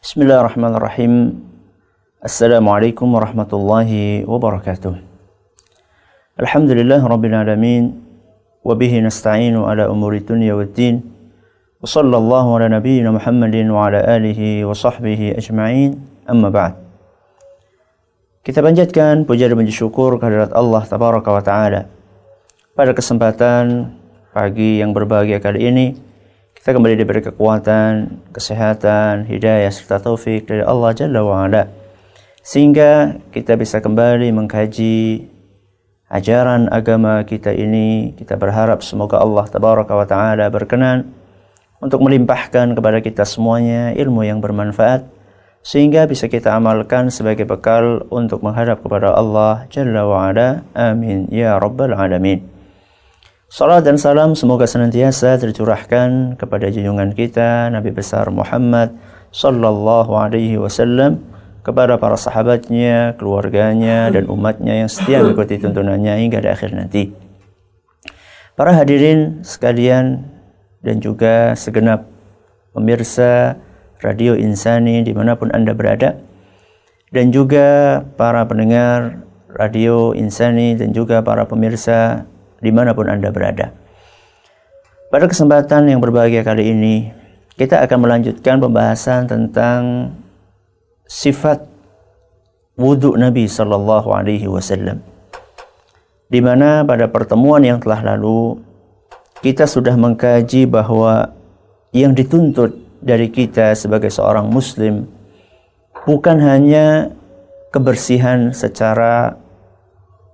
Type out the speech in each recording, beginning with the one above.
Bismillahirrahmanirrahim. Assalamualaikum warahmatullahi wabarakatuh. Alhamdulillah rabbil alamin wa bihi nasta'inu ala umuri dunya waddin. Wa sallallahu ala nabiyyina Muhammadin wa ala alihi wa sahbihi ajma'in. Amma ba'd. Kita panjatkan puja dan puji syukur kehadirat Allah tabaraka wa taala. Pada kesempatan pagi yang berbahagia kali ini, kita kembali diberi kekuatan, kesehatan, hidayah serta taufik dari Allah Jalla wa. Sehingga kita bisa kembali mengkaji ajaran agama kita ini. Kita berharap semoga Allah Tabaraka wa taala berkenan untuk melimpahkan kepada kita semuanya ilmu yang bermanfaat sehingga bisa kita amalkan sebagai bekal untuk menghadap kepada Allah Jalla wa. Amin ya rabbal alamin. Salam dan salam semoga senantiasa tercurahkan kepada junjungan kita Nabi besar Muhammad sallallahu alaihi wasallam kepada para sahabatnya, keluarganya dan umatnya yang setia mengikuti tuntunannya hingga di akhir nanti. Para hadirin sekalian dan juga segenap pemirsa Radio Insani di mana pun Anda berada dan juga para pendengar Radio Insani dan juga para pemirsa di mana pun Anda berada. Pada kesempatan yang berbahagia kali ini, kita akan melanjutkan pembahasan tentang sifat wudhu Nabi Sallallahu Alaihi Wasallam. Di mana pada pertemuan yang telah lalu kita sudah mengkaji bahwa yang dituntut dari kita sebagai seorang Muslim bukan hanya kebersihan secara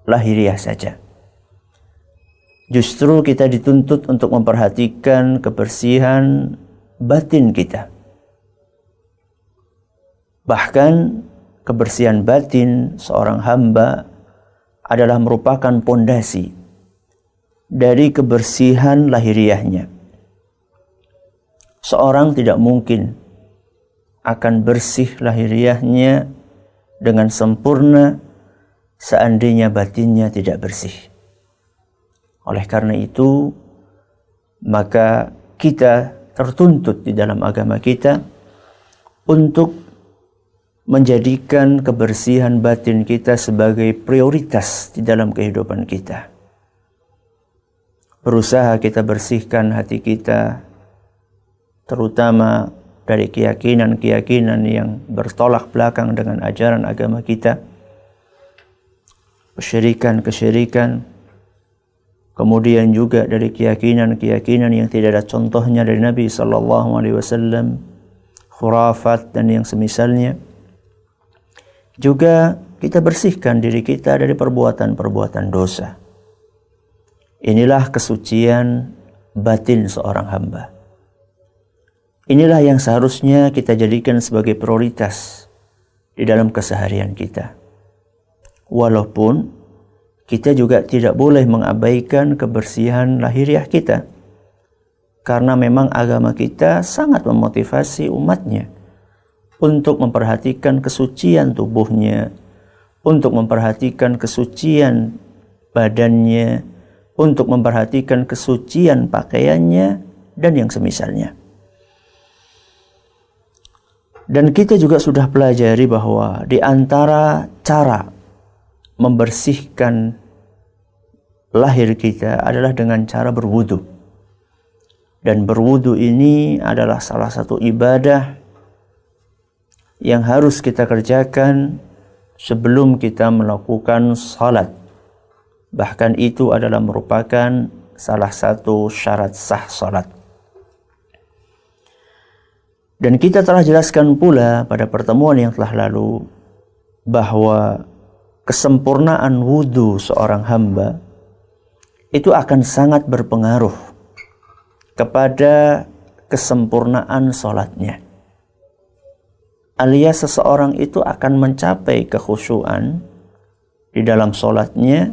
lahiriah saja Justru kita dituntut untuk memperhatikan kebersihan batin kita. Bahkan kebersihan batin seorang hamba adalah merupakan pondasi dari kebersihan lahiriahnya. Seorang tidak mungkin akan bersih lahiriahnya dengan sempurna seandainya batinnya tidak bersih. Oleh karena itu, maka kita tertuntut di dalam agama kita untuk menjadikan kebersihan batin kita sebagai prioritas di dalam kehidupan kita. Berusaha kita bersihkan hati kita, terutama dari keyakinan-keyakinan yang bertolak belakang dengan ajaran agama kita, kesyirikan-kesyirikan, kemudian juga dari keyakinan-keyakinan yang tidak ada contohnya dari Nabi sallallahu alaihi wasallam khurafat dan yang semisalnya. Juga kita bersihkan diri kita dari perbuatan-perbuatan dosa. Inilah kesucian batin seorang hamba. Inilah yang seharusnya kita jadikan sebagai prioritas di dalam keseharian kita. Walaupun kita juga tidak boleh mengabaikan kebersihan lahiriah kita. Karena memang agama kita sangat memotivasi umatnya untuk memperhatikan kesucian tubuhnya, untuk memperhatikan kesucian badannya, untuk memperhatikan kesucian pakaiannya, dan yang semisalnya. Dan kita juga sudah pelajari bahwa di antara cara membersihkan lahir kita adalah dengan cara berwudu. Dan berwudu ini adalah salah satu ibadah yang harus kita kerjakan sebelum kita melakukan salat. Bahkan itu adalah merupakan salah satu syarat sah salat. Dan kita telah jelaskan pula pada pertemuan yang telah lalu bahwa kesempurnaan wudhu seorang hamba itu akan sangat berpengaruh kepada kesempurnaan sholatnya. Alias seseorang itu akan mencapai kekhusyuan di dalam sholatnya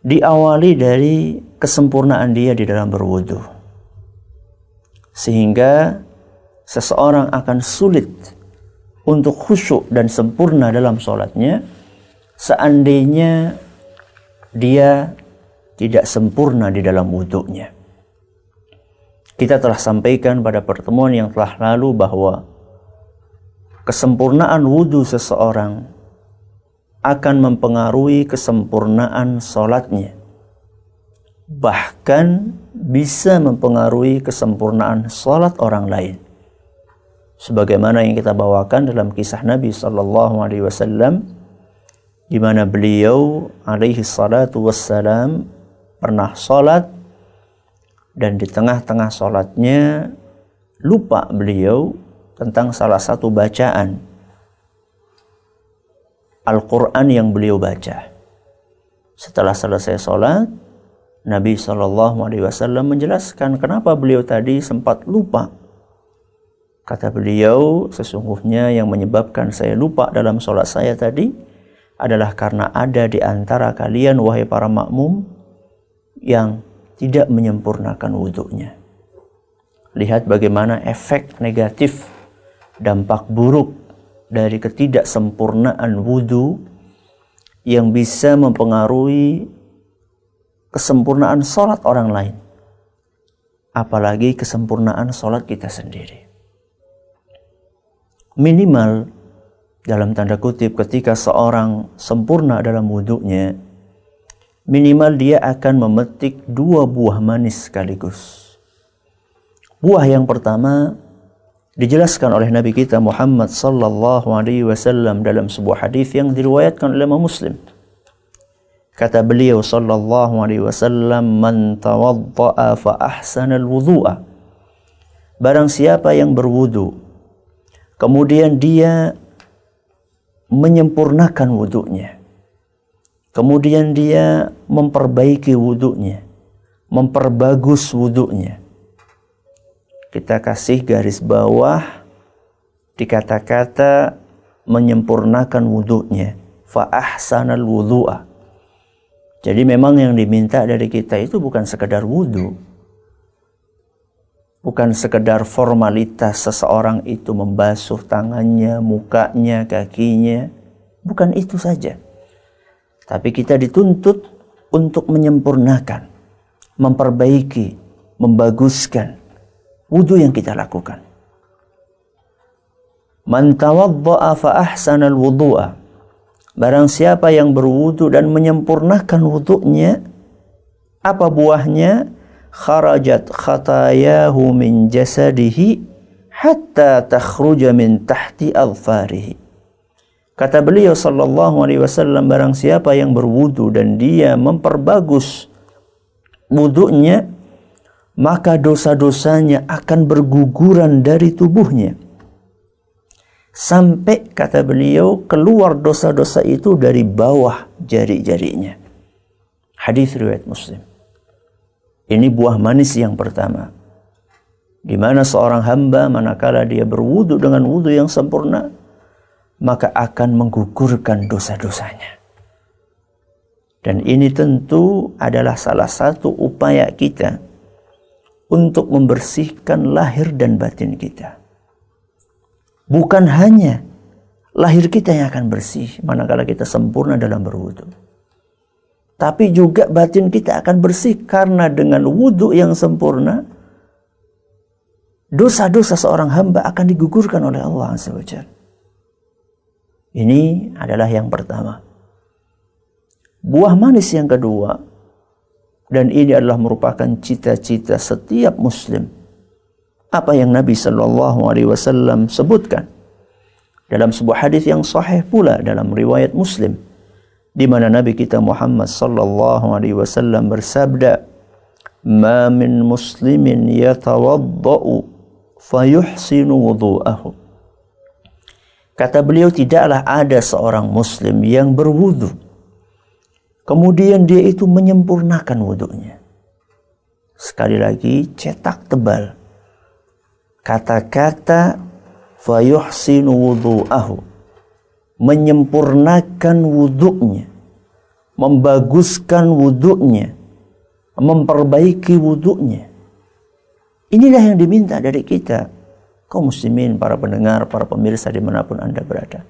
diawali dari kesempurnaan dia di dalam berwudhu. Sehingga seseorang akan sulit untuk khusyuk dan sempurna dalam sholatnya seandainya dia tidak sempurna di dalam wudhunya. Kita telah sampaikan pada pertemuan yang telah lalu bahwa kesempurnaan wudhu seseorang akan mempengaruhi kesempurnaan sholatnya. Bahkan bisa mempengaruhi kesempurnaan sholat orang lain. Sebagaimana yang kita bawakan dalam kisah Nabi Sallallahu Alaihi Wasallam, di mana beliau alaihi salatu wassalam pernah sholat dan di tengah-tengah sholatnya lupa beliau tentang salah satu bacaan Al-Quran yang beliau baca. Setelah selesai sholat, Nabi Wasallam menjelaskan kenapa beliau tadi sempat lupa. Kata beliau, sesungguhnya yang menyebabkan saya lupa dalam sholat saya tadi adalah karena ada di antara kalian, wahai para makmum, yang tidak menyempurnakan wudhunya. Lihat bagaimana efek negatif, dampak buruk dari ketidaksempurnaan wudhu yang bisa mempengaruhi kesempurnaan sholat orang lain. Apalagi kesempurnaan sholat kita sendiri. Minimal dalam tanda kutip ketika seorang sempurna dalam wudhunya, minimal dia akan memetik dua buah manis sekaligus. Buah yang pertama dijelaskan oleh Nabi kita Muhammad sallallahu alaihi wasallam dalam sebuah hadis yang diriwayatkan oleh Imam Muslim. Kata beliau sallallahu alaihi wasallam, "Man tawaddaa fa ahsana al-wudhu'a." Barang siapa yang berwudu kemudian dia menyempurnakan wudhunya. Kemudian dia memperbaiki wudhunya, memperbagus wudhunya kita kasih garis bawah di kata-kata menyempurnakan wudhunya fa ahsanal wudhu'a jadi memang yang diminta dari kita itu bukan sekedar wudhu bukan sekedar formalitas seseorang itu membasuh tangannya, mukanya, kakinya bukan itu saja tapi kita dituntut untuk menyempurnakan memperbaiki membaguskan wudhu yang kita lakukan. Man tawadda'a fa ahsanal wudu'a. Barang siapa yang berwudu dan menyempurnakan wudunya, apa buahnya? Kharajat khatayahu min jasadihi hatta takhruja min tahti alfarihi. Kata beliau sallallahu alaihi wasallam barang siapa yang berwudu dan dia memperbagus wudunya maka dosa-dosanya akan berguguran dari tubuhnya. Sampai kata beliau keluar dosa-dosa itu dari bawah jari-jarinya. Hadis riwayat Muslim. Ini buah manis yang pertama. Di mana seorang hamba manakala dia berwudu dengan wudu yang sempurna, maka akan menggugurkan dosa-dosanya. Dan ini tentu adalah salah satu upaya kita untuk membersihkan lahir dan batin kita. Bukan hanya lahir kita yang akan bersih manakala kita sempurna dalam berwudu. Tapi juga batin kita akan bersih karena dengan wudhu yang sempurna dosa-dosa seorang hamba akan digugurkan oleh Allah SWT. Ini adalah yang pertama. Buah manis yang kedua dan ini adalah merupakan cita-cita setiap muslim. Apa yang Nabi Shallallahu alaihi wasallam sebutkan dalam sebuah hadis yang sahih pula dalam riwayat Muslim di mana Nabi kita Muhammad sallallahu alaihi wasallam bersabda ma min muslimin yatawaddau fayuhsinu wudu'ahu kata beliau tidaklah ada seorang muslim yang berwudu Kemudian dia itu menyempurnakan wudhunya. Sekali lagi cetak tebal. Kata-kata fayuhsinu wudhu'ahu. Menyempurnakan wudhunya. Membaguskan wudhunya. Memperbaiki wudhunya. Inilah yang diminta dari kita. Kaum muslimin, para pendengar, para pemirsa di mana pun anda berada.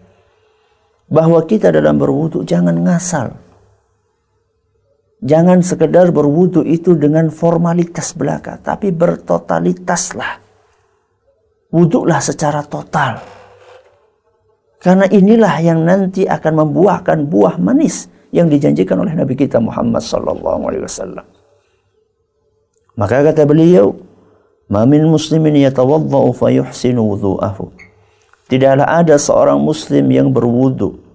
Bahwa kita dalam berwudhu jangan ngasal Jangan sekedar berwudu itu dengan formalitas belaka, tapi bertotalitaslah. Wuduklah secara total. Karena inilah yang nanti akan membuahkan buah manis yang dijanjikan oleh Nabi kita Muhammad sallallahu alaihi wasallam. Maka kata beliau, "Ma min muslimin yatawaddau fa yuhsinu wudhu'ahu." Tidaklah ada seorang muslim yang berwudu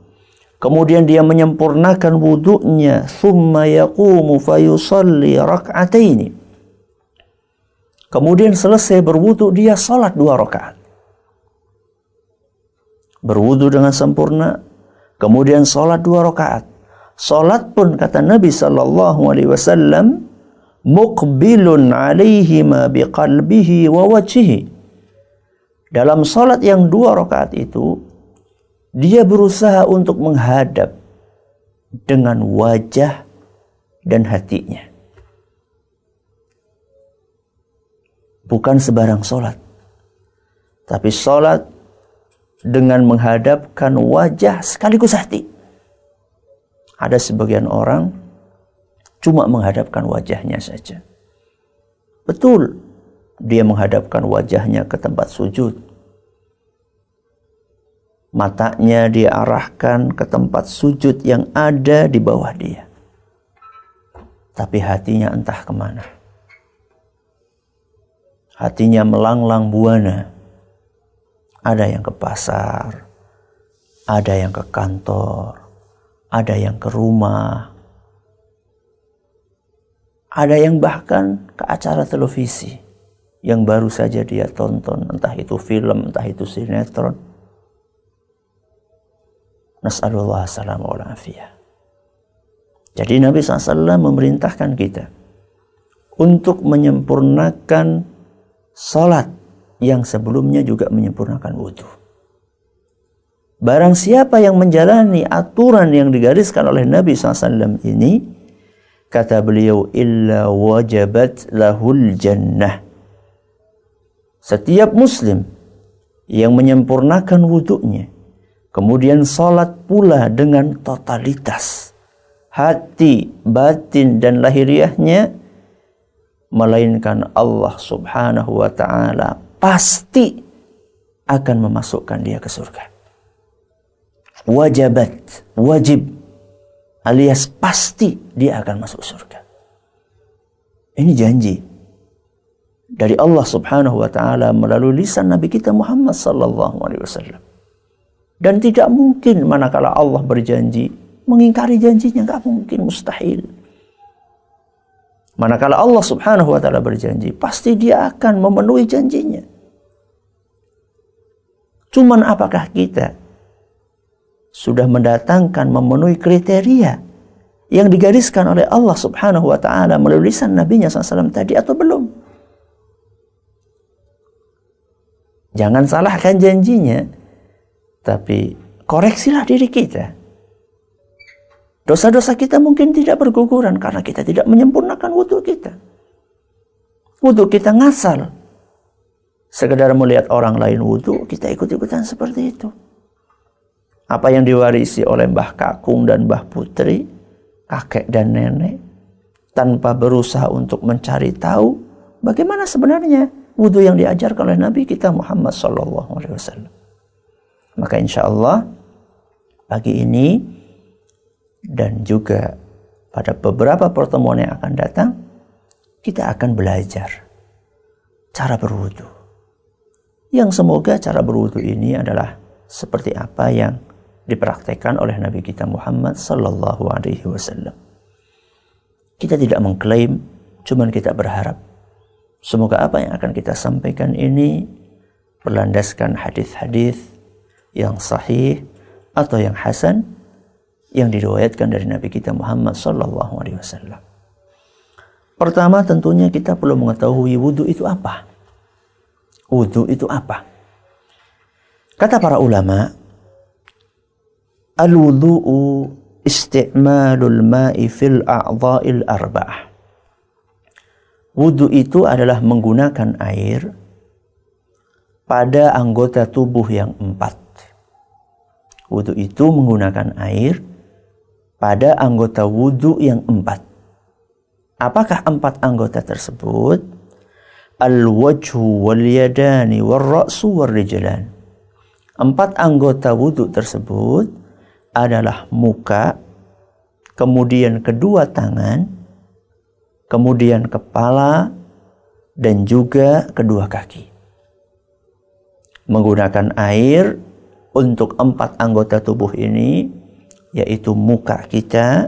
kemudian dia menyempurnakan wudunya, thumma yaqumu fa yusalli rak'ataini. Kemudian selesai berwudu dia salat dua rakaat berwudu dengan sempurna, kemudian sholat dua rakaat. Sholat pun kata Nabi Sallallahu Alaihi Wasallam, mukbilun alaihi ma biqalbihi wa. Dalam sholat yang dua rakaat itu, dia berusaha untuk menghadap dengan wajah dan hatinya. Bukan sebarang sholat. Tapi sholat dengan menghadapkan wajah sekaligus hati. Ada sebagian orang cuma menghadapkan wajahnya saja. Betul, dia menghadapkan wajahnya ke tempat sujud. Matanya dia arahkan ke tempat sujud yang ada di bawah dia. Tapi hatinya entah ke mana. Hatinya melanglang buana ada yang ke pasar, ada yang ke kantor, ada yang ke rumah, ada yang bahkan ke acara televisi yang baru saja dia tonton, entah itu film, entah itu sinetron. Nas'alullah salam wa Jadi Nabi SAW memerintahkan kita untuk menyempurnakan salat yang sebelumnya juga menyempurnakan wudhu. Barang siapa yang menjalani aturan yang digariskan oleh Nabi SAW ini, kata beliau, illa wajabat lahul jannah. Setiap muslim yang menyempurnakan wudhunya, kemudian salat pula dengan totalitas, hati, batin, dan lahiriahnya, melainkan Allah subhanahu wa ta'ala pasti akan memasukkan dia ke surga. Wajabat, wajib, alias pasti dia akan masuk surga. Ini janji dari Allah Subhanahu wa taala melalui lisan Nabi kita Muhammad sallallahu alaihi wasallam. Dan tidak mungkin manakala Allah berjanji mengingkari janjinya nggak mungkin mustahil. Manakala Allah Subhanahu wa taala berjanji, pasti dia akan memenuhi janjinya. Cuman apakah kita sudah mendatangkan memenuhi kriteria yang digariskan oleh Allah Subhanahu wa taala melalui lisan nabinya SAW tadi atau belum? Jangan salahkan janjinya, tapi koreksilah diri kita. Dosa-dosa kita mungkin tidak berguguran karena kita tidak menyempurnakan wudhu kita. Wudhu kita ngasal, sekedar melihat orang lain wudhu, kita ikut-ikutan seperti itu. Apa yang diwarisi oleh Mbah Kakung dan Mbah Putri, kakek dan nenek, tanpa berusaha untuk mencari tahu bagaimana sebenarnya wudhu yang diajarkan oleh Nabi kita Muhammad Wasallam. Maka insya Allah pagi ini dan juga pada beberapa pertemuan yang akan datang kita akan belajar cara berwudhu yang semoga cara berwudu ini adalah seperti apa yang dipraktekkan oleh Nabi kita Muhammad sallallahu alaihi wasallam. Kita tidak mengklaim, cuman kita berharap semoga apa yang akan kita sampaikan ini berlandaskan hadis-hadis yang sahih atau yang hasan yang diriwayatkan dari Nabi kita Muhammad sallallahu alaihi wasallam. Pertama tentunya kita perlu mengetahui wudhu itu apa. Wudhu itu apa? Kata para ulama, al-wudhu'u isti'malul ma'i fil arba'ah. Wudhu itu adalah menggunakan air pada anggota tubuh yang empat. Wudhu itu menggunakan air pada anggota wudhu yang empat. Apakah empat anggota tersebut? al-wajhu wal yadani wal ra'su wal rijlan. Empat anggota wudhu tersebut adalah muka, kemudian kedua tangan, kemudian kepala, dan juga kedua kaki. Menggunakan air untuk empat anggota tubuh ini, yaitu muka kita,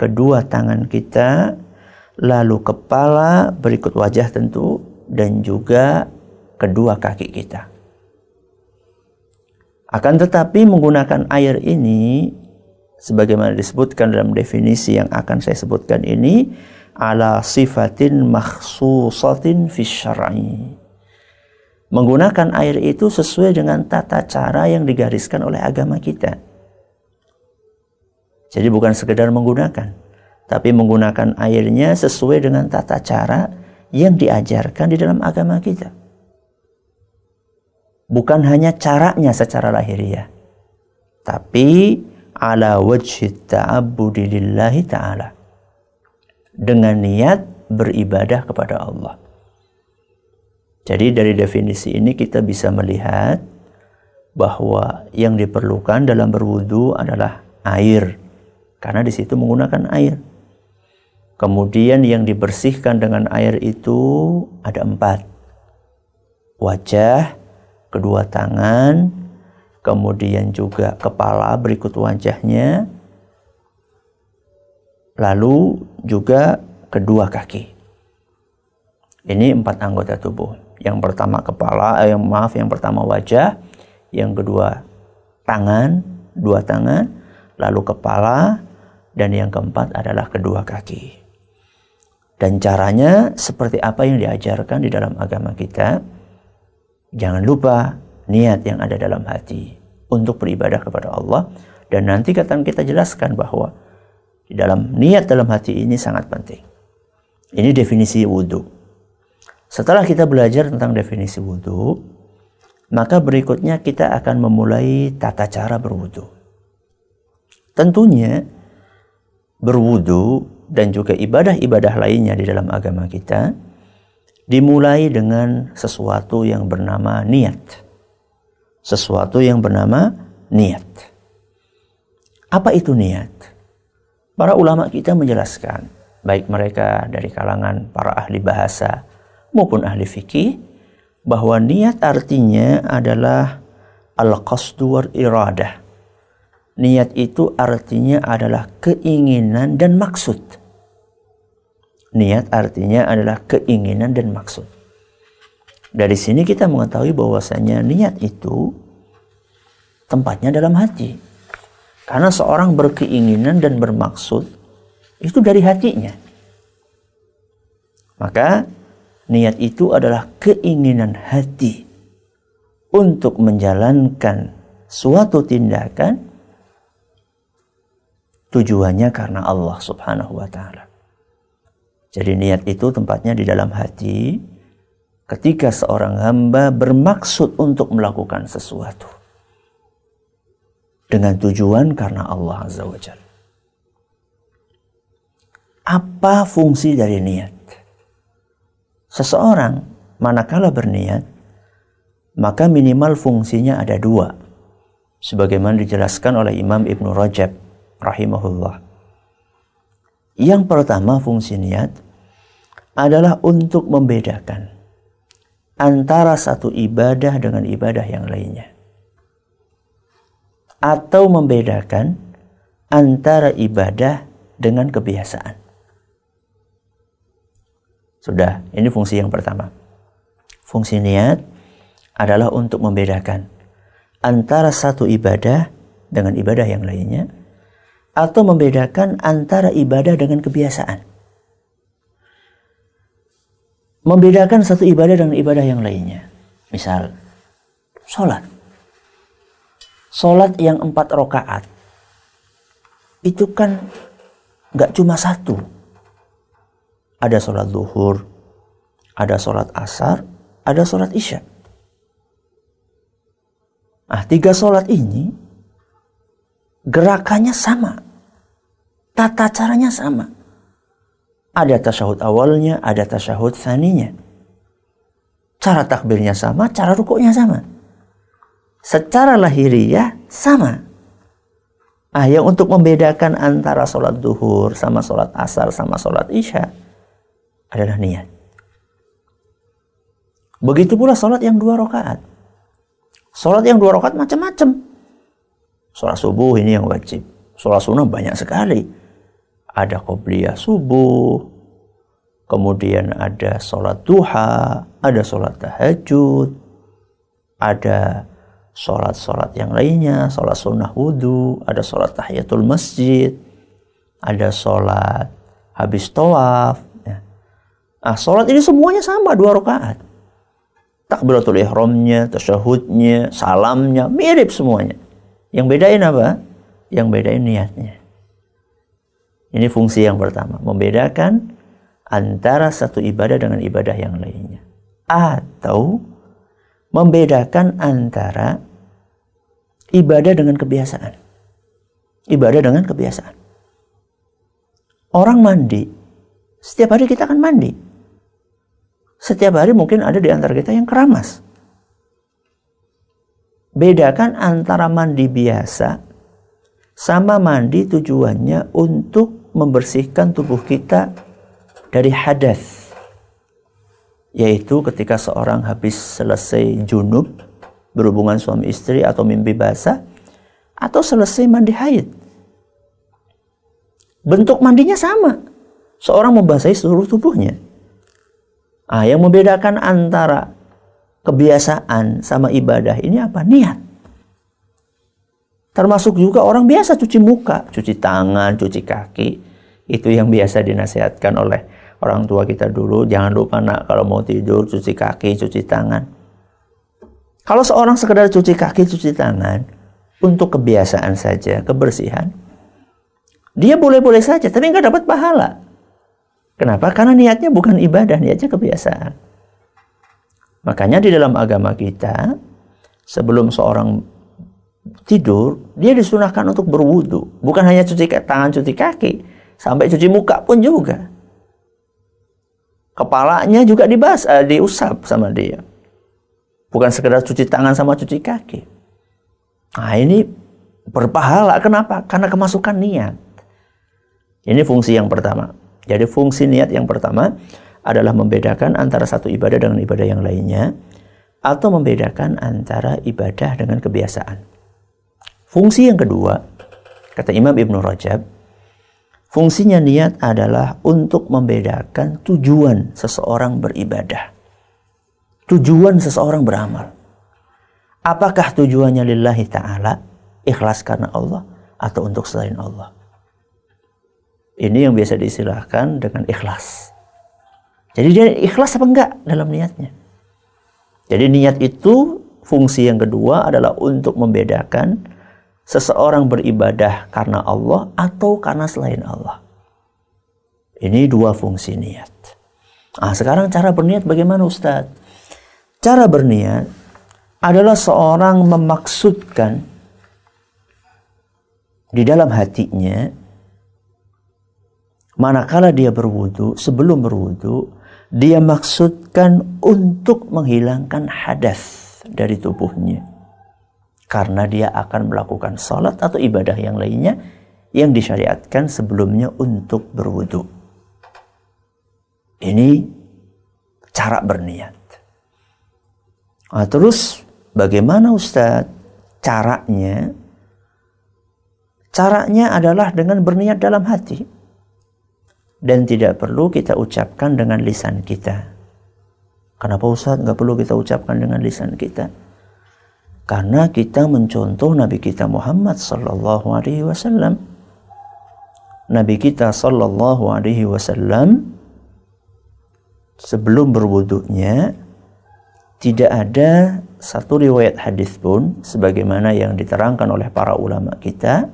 kedua tangan kita, lalu kepala, berikut wajah tentu, dan juga kedua kaki kita. Akan tetapi menggunakan air ini sebagaimana disebutkan dalam definisi yang akan saya sebutkan ini ala sifatin makhsusatin fi syar'i. Menggunakan air itu sesuai dengan tata cara yang digariskan oleh agama kita. Jadi bukan sekedar menggunakan, tapi menggunakan airnya sesuai dengan tata cara yang diajarkan di dalam agama kita. Bukan hanya caranya secara lahiriah tapi ala wajhi ta'abbudi ta'ala. Dengan niat beribadah kepada Allah. Jadi dari definisi ini kita bisa melihat bahwa yang diperlukan dalam berwudu adalah air karena di situ menggunakan air kemudian yang dibersihkan dengan air itu ada empat wajah kedua tangan, kemudian juga kepala berikut wajahnya, lalu juga kedua kaki. Ini empat anggota tubuh. Yang pertama kepala, eh, maaf, yang pertama wajah, yang kedua tangan, dua tangan, lalu kepala, dan yang keempat adalah kedua kaki. Dan caranya seperti apa yang diajarkan di dalam agama kita, Jangan lupa niat yang ada dalam hati untuk beribadah kepada Allah dan nanti akan kita jelaskan bahwa di dalam niat dalam hati ini sangat penting. Ini definisi wudhu. Setelah kita belajar tentang definisi wudhu, maka berikutnya kita akan memulai tata cara berwudhu. Tentunya berwudhu dan juga ibadah-ibadah lainnya di dalam agama kita dimulai dengan sesuatu yang bernama niat. Sesuatu yang bernama niat. Apa itu niat? Para ulama kita menjelaskan, baik mereka dari kalangan para ahli bahasa maupun ahli fikih, bahwa niat artinya adalah al-qasdu wal iradah. Niat itu artinya adalah keinginan dan maksud Niat artinya adalah keinginan dan maksud. Dari sini kita mengetahui bahwasanya niat itu tempatnya dalam hati. Karena seorang berkeinginan dan bermaksud itu dari hatinya. Maka niat itu adalah keinginan hati untuk menjalankan suatu tindakan tujuannya karena Allah Subhanahu wa taala. Jadi niat itu tempatnya di dalam hati ketika seorang hamba bermaksud untuk melakukan sesuatu. Dengan tujuan karena Allah Azza wa Jalla. Apa fungsi dari niat? Seseorang manakala berniat, maka minimal fungsinya ada dua. Sebagaimana dijelaskan oleh Imam Ibn Rajab rahimahullah. Yang pertama fungsi niat adalah untuk membedakan antara satu ibadah dengan ibadah yang lainnya. Atau membedakan antara ibadah dengan kebiasaan. Sudah, ini fungsi yang pertama. Fungsi niat adalah untuk membedakan antara satu ibadah dengan ibadah yang lainnya atau membedakan antara ibadah dengan kebiasaan. Membedakan satu ibadah dengan ibadah yang lainnya. Misal, sholat. Sholat yang empat rakaat itu kan nggak cuma satu. Ada sholat zuhur, ada sholat asar, ada sholat isya. Nah, tiga sholat ini gerakannya sama. Tata caranya sama. Ada tasyahud awalnya, ada tasyahud saninya. Cara takbirnya sama, cara rukuknya sama. secara lahiriah sama. Ah, yang untuk membedakan antara sholat duhur sama sholat asar sama sholat isya adalah niat. Begitu pula sholat yang dua rakaat. Sholat yang dua rakaat macam-macam. Sholat subuh ini yang wajib. Sholat sunnah banyak sekali. Ada qobliyah subuh, kemudian ada sholat duha, ada sholat tahajud, ada sholat-sholat yang lainnya, sholat sunnah wudhu, ada sholat tahiyatul masjid, ada sholat habis tawaf. Ya. Nah, sholat ini semuanya sama dua rakaat. Takbiratul ihramnya, tasyahudnya, salamnya, mirip semuanya. Yang bedain apa? Yang bedain niatnya. Ini fungsi yang pertama, membedakan antara satu ibadah dengan ibadah yang lainnya. Atau membedakan antara ibadah dengan kebiasaan. Ibadah dengan kebiasaan. Orang mandi, setiap hari kita akan mandi. Setiap hari mungkin ada di antara kita yang keramas. Bedakan antara mandi biasa sama mandi tujuannya untuk membersihkan tubuh kita dari hadas yaitu ketika seorang habis selesai junub berhubungan suami istri atau mimpi basah atau selesai mandi haid. Bentuk mandinya sama. Seorang membasahi seluruh tubuhnya. Ah, yang membedakan antara kebiasaan sama ibadah ini apa? Niat. Termasuk juga orang biasa cuci muka, cuci tangan, cuci kaki. Itu yang biasa dinasihatkan oleh orang tua kita dulu jangan lupa nak kalau mau tidur cuci kaki cuci tangan kalau seorang sekedar cuci kaki cuci tangan untuk kebiasaan saja kebersihan dia boleh-boleh saja tapi nggak dapat pahala kenapa karena niatnya bukan ibadah niatnya kebiasaan makanya di dalam agama kita sebelum seorang tidur dia disunahkan untuk berwudu bukan hanya cuci tangan cuci kaki sampai cuci muka pun juga Kepalanya juga dibas, uh, diusap sama dia. Bukan sekedar cuci tangan sama cuci kaki. Nah ini berpahala. Kenapa? Karena kemasukan niat. Ini fungsi yang pertama. Jadi fungsi niat yang pertama adalah membedakan antara satu ibadah dengan ibadah yang lainnya atau membedakan antara ibadah dengan kebiasaan. Fungsi yang kedua, kata Imam Ibn Rajab, Fungsinya niat adalah untuk membedakan tujuan seseorang beribadah. Tujuan seseorang beramal. Apakah tujuannya lillahi ta'ala, ikhlas karena Allah, atau untuk selain Allah. Ini yang biasa diistilahkan dengan ikhlas. Jadi dia ikhlas apa enggak dalam niatnya. Jadi niat itu fungsi yang kedua adalah untuk membedakan seseorang beribadah karena Allah atau karena selain Allah. Ini dua fungsi niat. Nah, sekarang cara berniat bagaimana Ustaz? Cara berniat adalah seorang memaksudkan di dalam hatinya manakala dia berwudu, sebelum berwudu, dia maksudkan untuk menghilangkan hadas dari tubuhnya karena dia akan melakukan sholat atau ibadah yang lainnya yang disyariatkan sebelumnya untuk berwudu. Ini cara berniat. Nah, terus bagaimana Ustadz caranya? Caranya adalah dengan berniat dalam hati. Dan tidak perlu kita ucapkan dengan lisan kita. Kenapa Ustadz nggak perlu kita ucapkan dengan lisan kita? Karena kita mencontoh Nabi kita Muhammad sallallahu alaihi wasallam. Nabi kita sallallahu alaihi wasallam sebelum berwuduknya tidak ada satu riwayat hadis pun sebagaimana yang diterangkan oleh para ulama kita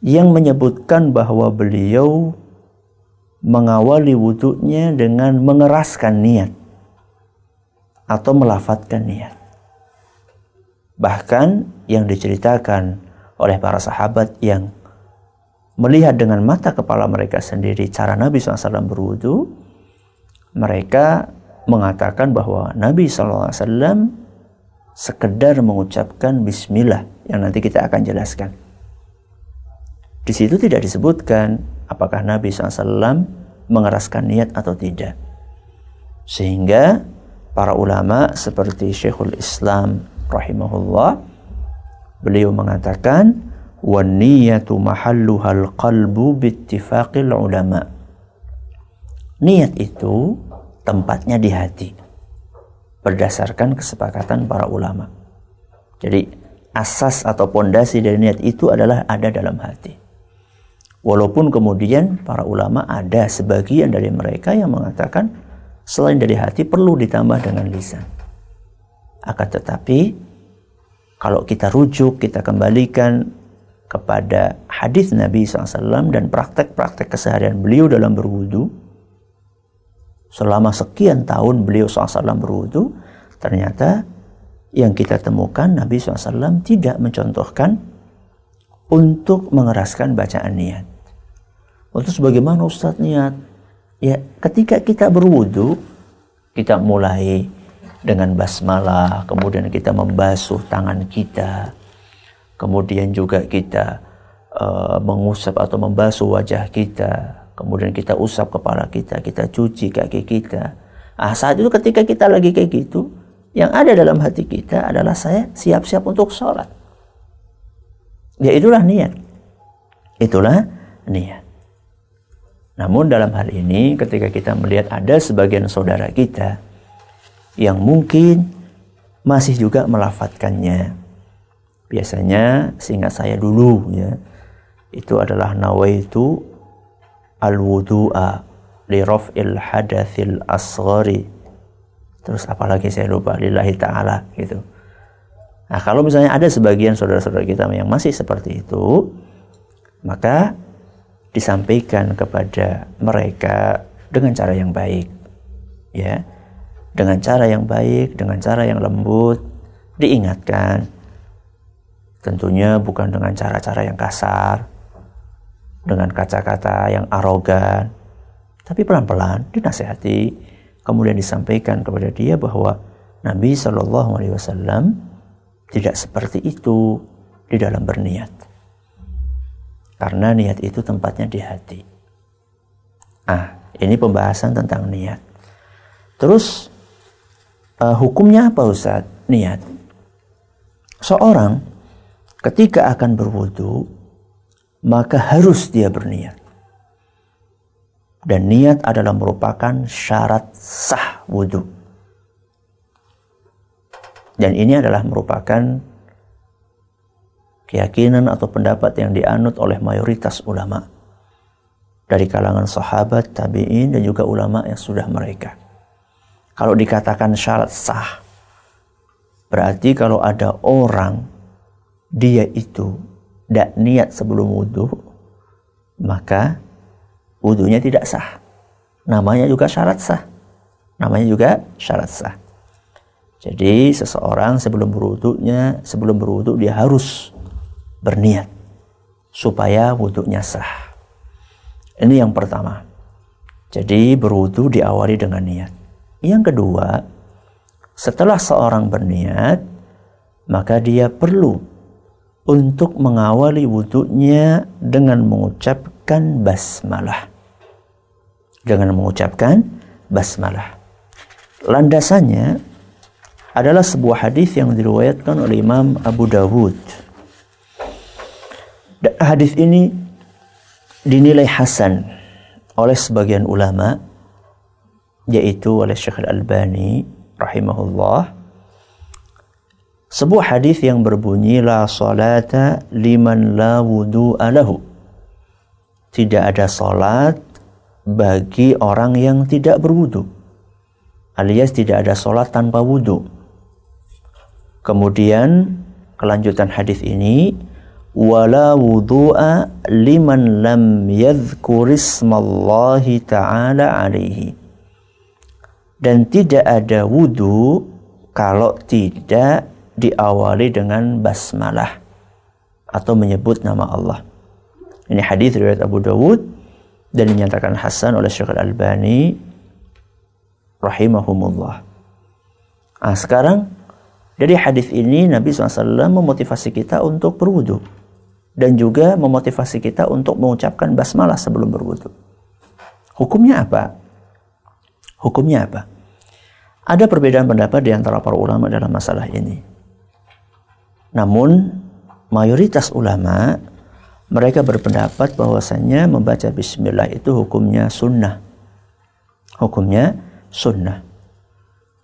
yang menyebutkan bahwa beliau mengawali wuduknya dengan mengeraskan niat atau melafatkan niat. Bahkan yang diceritakan oleh para sahabat yang melihat dengan mata kepala mereka sendiri cara Nabi SAW berwudu, mereka mengatakan bahwa Nabi SAW sekedar mengucapkan bismillah yang nanti kita akan jelaskan. Di situ tidak disebutkan apakah Nabi SAW mengeraskan niat atau tidak. Sehingga para ulama seperti Syekhul Islam rahimahullah beliau mengatakan niyatu mahalluhal qalbu bittifaqil ulama. Niat itu tempatnya di hati berdasarkan kesepakatan para ulama. Jadi asas atau pondasi dari niat itu adalah ada dalam hati. Walaupun kemudian para ulama ada sebagian dari mereka yang mengatakan selain dari hati perlu ditambah dengan lisan. Akan tetapi kalau kita rujuk, kita kembalikan kepada hadis Nabi SAW dan praktek-praktek keseharian beliau dalam berwudu, selama sekian tahun beliau SAW berwudu, ternyata yang kita temukan Nabi SAW tidak mencontohkan untuk mengeraskan bacaan niat. Terus bagaimana Ustaz niat? Ya, ketika kita berwudu, kita mulai dengan basmalah, kemudian kita membasuh tangan kita, kemudian juga kita uh, mengusap atau membasuh wajah kita, kemudian kita usap kepala kita, kita cuci kaki kita. Ah, saat itu ketika kita lagi kayak gitu, yang ada dalam hati kita adalah saya siap-siap untuk sholat. Ya itulah niat. Itulah niat. Namun dalam hal ini ketika kita melihat ada sebagian saudara kita yang mungkin masih juga melafatkannya. Biasanya sehingga saya dulu ya itu adalah nawaitu al-wudu'a li raf'il hadatsil asghari. Terus apalagi saya lupa lillahi taala gitu. Nah, kalau misalnya ada sebagian saudara-saudara kita yang masih seperti itu, maka disampaikan kepada mereka dengan cara yang baik ya. Dengan cara yang baik dengan cara yang lembut diingatkan. Tentunya bukan dengan cara-cara yang kasar dengan kata-kata yang arogan tapi pelan-pelan dinasehati. Kemudian disampaikan kepada dia bahwa Nabi Shallallahu Alaihi Wasallam tidak seperti itu di dalam berniat karena niat itu tempatnya di hati. Ah, ini pembahasan tentang niat. Terus uh, hukumnya apa Ustaz? Niat. Seorang ketika akan berwudu maka harus dia berniat. Dan niat adalah merupakan syarat sah wudhu. Dan ini adalah merupakan keyakinan atau pendapat yang dianut oleh mayoritas ulama dari kalangan sahabat, tabi'in dan juga ulama yang sudah mereka. Kalau dikatakan syarat sah, berarti kalau ada orang dia itu tidak niat sebelum wudhu, maka wudhunya tidak sah. Namanya juga syarat sah. Namanya juga syarat sah. Jadi seseorang sebelum berwudhunya, sebelum berwudhu dia harus berniat supaya wudhunya sah. Ini yang pertama. Jadi berwudhu diawali dengan niat. Yang kedua, setelah seorang berniat, maka dia perlu untuk mengawali wudhunya dengan mengucapkan basmalah. Dengan mengucapkan basmalah. Landasannya adalah sebuah hadis yang diriwayatkan oleh Imam Abu Dawud hadis ini dinilai hasan oleh sebagian ulama yaitu oleh Syekh Al-Albani rahimahullah. Sebuah hadis yang berbunyi la salata liman la wudu'a lahu. Tidak ada salat bagi orang yang tidak berwudu alias tidak ada salat tanpa wudu. Kemudian kelanjutan hadis ini wala wudu'a liman lam yadhkur ismallahi ta'ala alaihi dan tidak ada wudu kalau tidak diawali dengan basmalah atau menyebut nama Allah. Ini hadis riwayat Abu Dawud dan dinyatakan hasan oleh Syekh Al-Albani rahimahumullah. Ah, sekarang Dari hadis ini Nabi SAW memotivasi kita untuk berwudu dan juga memotivasi kita untuk mengucapkan basmalah sebelum berwudu. Hukumnya apa? Hukumnya apa? Ada perbedaan pendapat di antara para ulama dalam masalah ini. Namun mayoritas ulama mereka berpendapat bahwasanya membaca bismillah itu hukumnya sunnah. Hukumnya sunnah.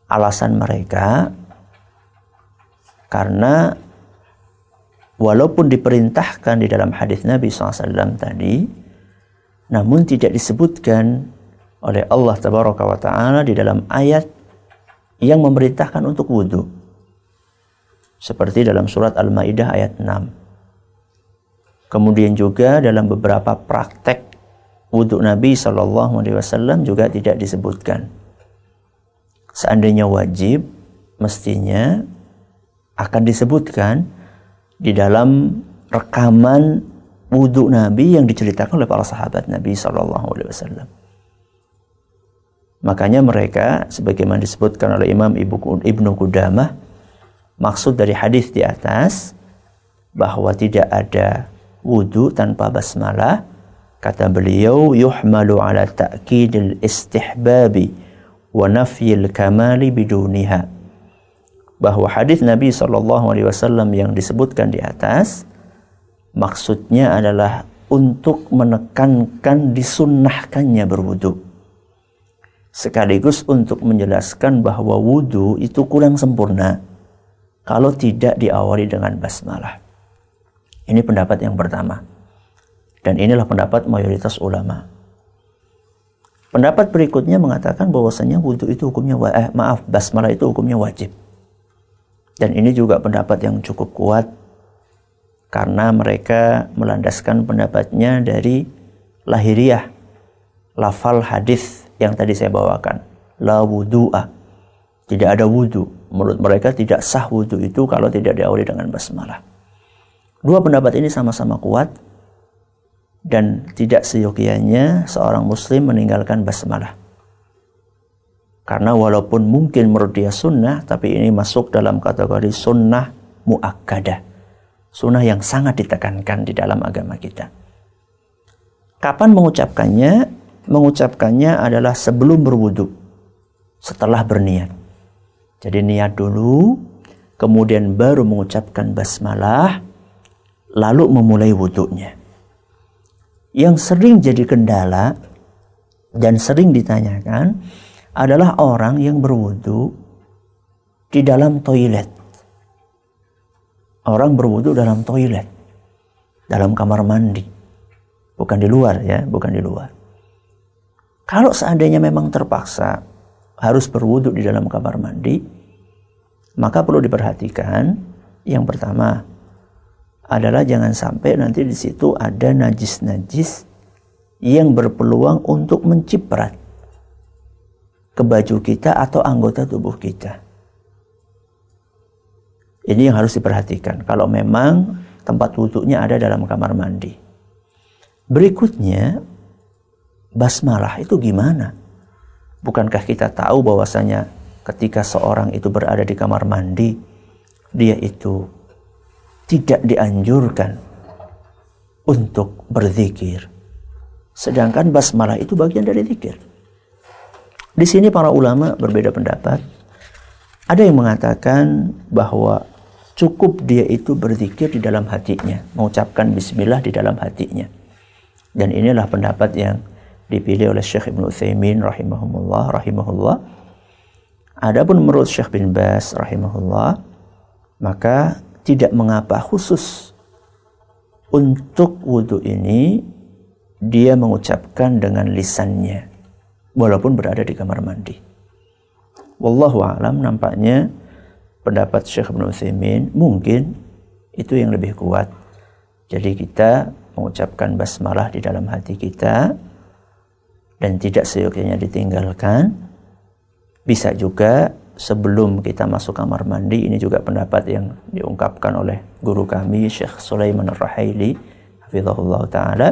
Alasan mereka karena walaupun diperintahkan di dalam hadis Nabi SAW tadi, namun tidak disebutkan oleh Allah Tabaraka wa Ta'ala di dalam ayat yang memerintahkan untuk wudhu. Seperti dalam surat Al-Ma'idah ayat 6. Kemudian juga dalam beberapa praktek wudhu Nabi Shallallahu Alaihi Wasallam juga tidak disebutkan. Seandainya wajib, mestinya akan disebutkan di dalam rekaman wudhu Nabi yang diceritakan oleh para sahabat Nabi Shallallahu Alaihi Wasallam. Makanya mereka, sebagaimana disebutkan oleh Imam Ibnu Qudamah, maksud dari hadis di atas bahwa tidak ada wudhu tanpa basmalah, kata beliau, yuhmalu ala ta'kidil istihbabi wa nafyil kamali biduniha bahwa hadis Nabi Shallallahu Alaihi Wasallam yang disebutkan di atas maksudnya adalah untuk menekankan disunnahkannya berwudu sekaligus untuk menjelaskan bahwa wudu itu kurang sempurna kalau tidak diawali dengan basmalah. Ini pendapat yang pertama. Dan inilah pendapat mayoritas ulama. Pendapat berikutnya mengatakan bahwasanya wudu itu hukumnya eh, maaf basmalah itu hukumnya wajib. Dan ini juga pendapat yang cukup kuat karena mereka melandaskan pendapatnya dari lahiriah lafal hadis yang tadi saya bawakan. La wudu'a. Tidak ada wudu. Menurut mereka tidak sah wudu itu kalau tidak diawali dengan basmalah. Dua pendapat ini sama-sama kuat dan tidak seyogianya seorang muslim meninggalkan basmalah karena walaupun mungkin menurut dia sunnah, tapi ini masuk dalam kategori sunnah muakkadah. Sunnah yang sangat ditekankan di dalam agama kita. Kapan mengucapkannya? Mengucapkannya adalah sebelum berwudu. Setelah berniat. Jadi niat dulu, kemudian baru mengucapkan basmalah, lalu memulai wudhunya. Yang sering jadi kendala dan sering ditanyakan, adalah orang yang berwudu di dalam toilet. Orang berwudu dalam toilet, dalam kamar mandi, bukan di luar ya, bukan di luar. Kalau seandainya memang terpaksa harus berwudu di dalam kamar mandi, maka perlu diperhatikan yang pertama adalah jangan sampai nanti di situ ada najis-najis yang berpeluang untuk menciprat ke baju kita atau anggota tubuh kita. Ini yang harus diperhatikan. Kalau memang tempat wudhunya ada dalam kamar mandi. Berikutnya, basmalah itu gimana? Bukankah kita tahu bahwasanya ketika seorang itu berada di kamar mandi, dia itu tidak dianjurkan untuk berzikir. Sedangkan basmalah itu bagian dari zikir. Di sini para ulama berbeda pendapat. Ada yang mengatakan bahwa cukup dia itu berzikir di dalam hatinya, mengucapkan bismillah di dalam hatinya. Dan inilah pendapat yang dipilih oleh Syekh Ibn Utsaimin rahimahullah rahimahullah. Adapun menurut Syekh bin Bas rahimahullah, maka tidak mengapa khusus untuk wudhu ini dia mengucapkan dengan lisannya walaupun berada di kamar mandi. Wallahu alam nampaknya pendapat Syekh Ibn Utsaimin mungkin itu yang lebih kuat. Jadi kita mengucapkan basmalah di dalam hati kita dan tidak seyogyanya ditinggalkan. Bisa juga sebelum kita masuk kamar mandi ini juga pendapat yang diungkapkan oleh guru kami Syekh Sulaiman Ar-Rahaili hafizahullah taala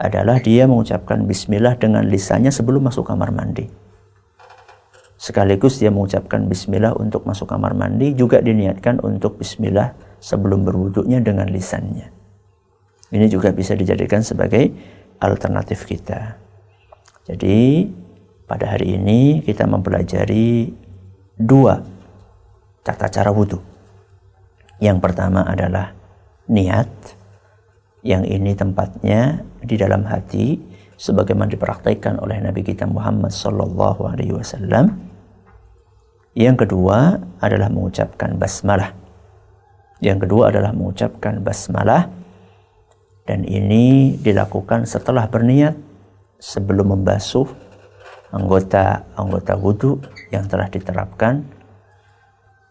adalah dia mengucapkan bismillah dengan lisannya sebelum masuk kamar mandi. sekaligus dia mengucapkan bismillah untuk masuk kamar mandi juga diniatkan untuk bismillah sebelum berwuduknya dengan lisannya. Ini juga bisa dijadikan sebagai alternatif kita. Jadi pada hari ini kita mempelajari dua tata cara wudhu. Yang pertama adalah niat. Yang ini tempatnya di dalam hati sebagaimana dipraktikkan oleh Nabi kita Muhammad sallallahu alaihi wasallam. Yang kedua adalah mengucapkan basmalah. Yang kedua adalah mengucapkan basmalah dan ini dilakukan setelah berniat sebelum membasuh anggota-anggota wudhu yang telah diterapkan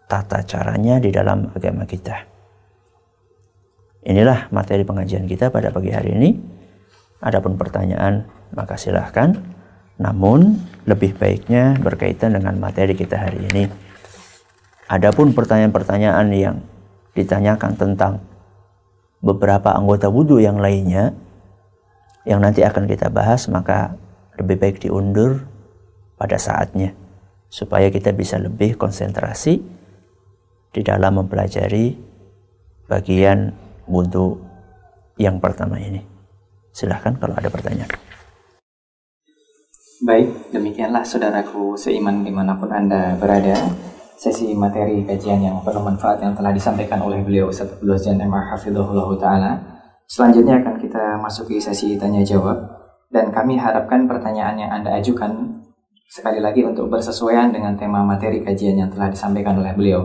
tata caranya di dalam agama kita. Inilah materi pengajian kita pada pagi hari ini. Adapun pertanyaan, maka silahkan. Namun, lebih baiknya berkaitan dengan materi kita hari ini. Adapun pertanyaan-pertanyaan yang ditanyakan tentang beberapa anggota wudhu yang lainnya, yang nanti akan kita bahas, maka lebih baik diundur pada saatnya supaya kita bisa lebih konsentrasi di dalam mempelajari bagian wudhu yang pertama ini. Silahkan kalau ada pertanyaan. Baik, demikianlah saudaraku seiman di mana pun Anda berada. Sesi materi kajian yang penuh manfaat yang telah disampaikan oleh beliau Ustaz Abdul MR Hafidhullah Ta'ala. Selanjutnya akan kita masuki sesi tanya jawab. Dan kami harapkan pertanyaan yang Anda ajukan sekali lagi untuk bersesuaian dengan tema materi kajian yang telah disampaikan oleh beliau.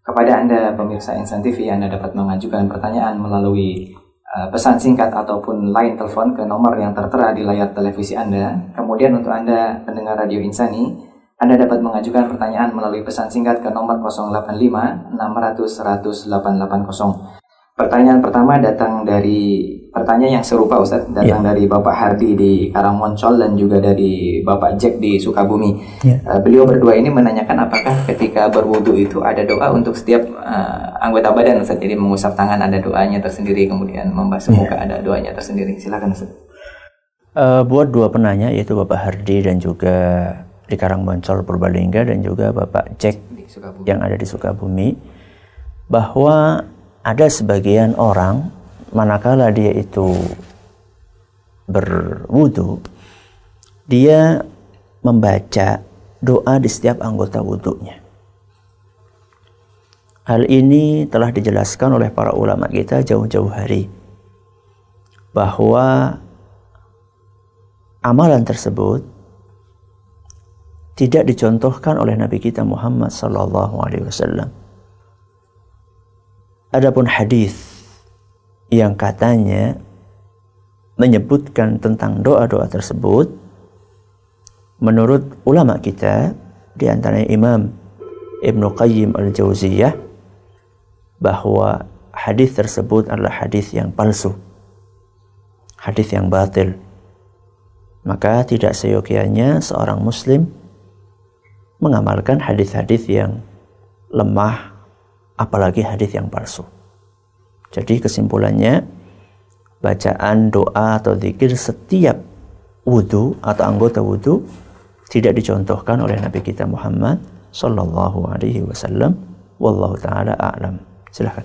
Kepada Anda pemirsa Insan TV, Anda dapat mengajukan pertanyaan melalui uh, pesan singkat ataupun line telepon ke nomor yang tertera di layar televisi Anda. Kemudian untuk Anda pendengar Radio Insani, Anda dapat mengajukan pertanyaan melalui pesan singkat ke nomor 085 600 100 880. Pertanyaan pertama datang dari pertanyaan yang serupa Ustaz, datang yeah. dari Bapak Hardi di Karangmoncol dan juga dari Bapak Jack di Sukabumi. Yeah. Uh, beliau berdua ini menanyakan apakah ketika berwudu itu ada doa untuk setiap uh, anggota badan Ustaz. Jadi mengusap tangan ada doanya tersendiri, kemudian membasuh yeah. muka ada doanya tersendiri. Silakan Ustaz. Uh, buat dua penanya yaitu Bapak Hardi dan juga di Karangmoncol Purbalingga dan juga Bapak Jack yang ada di Sukabumi bahwa ada sebagian orang manakala dia itu berwudu dia membaca doa di setiap anggota wudhunya. Hal ini telah dijelaskan oleh para ulama kita jauh-jauh hari bahwa amalan tersebut tidak dicontohkan oleh Nabi kita Muhammad sallallahu alaihi wasallam. Adapun hadis yang katanya menyebutkan tentang doa-doa tersebut menurut ulama kita di antaranya Imam Ibnu Qayyim Al-Jauziyah bahwa hadis tersebut adalah hadis yang palsu. Hadis yang batil. Maka tidak seyogianya seorang muslim mengamalkan hadis-hadis yang lemah apalagi hadis yang palsu. Jadi kesimpulannya bacaan doa atau zikir setiap wudhu atau anggota wudhu tidak dicontohkan oleh Nabi kita Muhammad Sallallahu Alaihi Wasallam. Wallahu taala a'lam. Silahkan.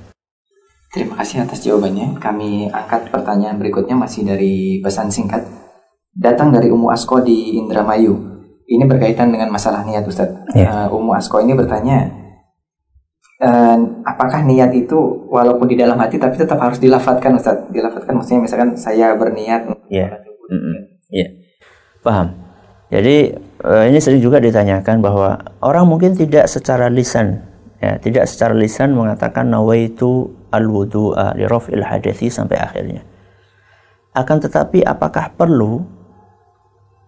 Terima kasih atas jawabannya. Kami angkat pertanyaan berikutnya masih dari pesan singkat. Datang dari Umu Asko di Indramayu. Ini berkaitan dengan masalah niat Ustaz. Ya. Uh, Umu Asko ini bertanya, uh, apakah niat itu walaupun di dalam hati tapi tetap harus dilafatkan Ustaz? Dilafatkan maksudnya misalkan saya berniat Iya. mm yeah. paham. Jadi uh, ini sering juga ditanyakan bahwa orang mungkin tidak secara lisan ya tidak secara lisan mengatakan nawaitu al wudu'a li raf'il hadathi sampai akhirnya. Akan tetapi apakah perlu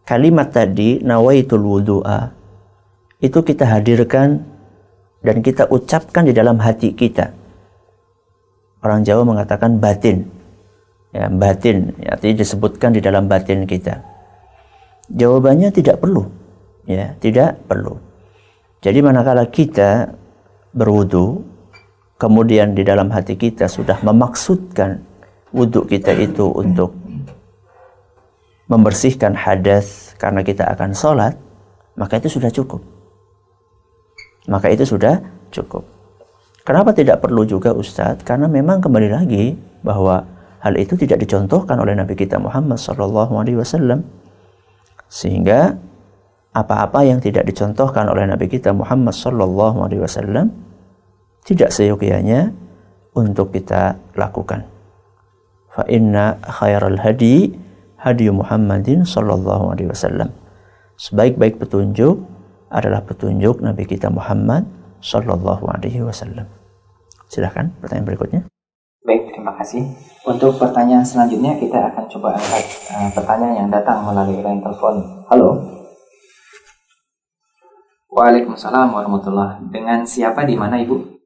kalimat tadi nawaitul wudu'a itu kita hadirkan dan kita ucapkan di dalam hati kita. Orang Jawa mengatakan batin. Ya, batin artinya disebutkan di dalam batin kita. Jawabannya tidak perlu. Ya, tidak perlu. Jadi manakala kita berwudu kemudian di dalam hati kita sudah memaksudkan wudhu kita itu untuk membersihkan hadas karena kita akan sholat, maka itu sudah cukup. Maka itu sudah cukup. Kenapa tidak perlu juga Ustadz? Karena memang kembali lagi bahwa hal itu tidak dicontohkan oleh Nabi kita Muhammad Sallallahu Alaihi Wasallam. Sehingga apa-apa yang tidak dicontohkan oleh Nabi kita Muhammad Sallallahu Alaihi Wasallam tidak seyogianya untuk kita lakukan. Fa inna khairal hadi hadi Muhammadin sallallahu alaihi wasallam. Sebaik-baik petunjuk adalah petunjuk Nabi kita Muhammad sallallahu alaihi wasallam. Silahkan pertanyaan berikutnya. Baik, terima kasih. Untuk pertanyaan selanjutnya kita akan coba angkat uh, pertanyaan yang datang melalui line telepon. Halo. Waalaikumsalam warahmatullahi Dengan siapa di mana Ibu?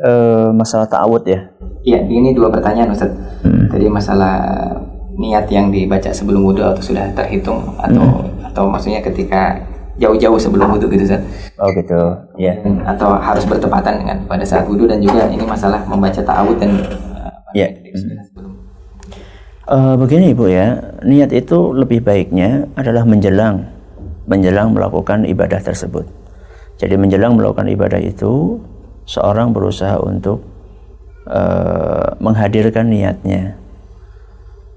uh, masalah ta'awud ya? Iya, ini dua pertanyaan Ustaz. Hmm. Tadi masalah niat yang dibaca sebelum wudhu atau sudah terhitung atau hmm. atau maksudnya ketika jauh-jauh sebelum wudhu gitu Ustaz. Oh gitu, ya. Yeah. Atau harus bertepatan dengan pada saat wudhu dan juga ini masalah membaca ta'awud dan ya. Yeah. Uh, begini Ibu ya, niat itu lebih baiknya adalah menjelang menjelang melakukan ibadah tersebut. Jadi menjelang melakukan ibadah itu seorang berusaha untuk uh, menghadirkan niatnya.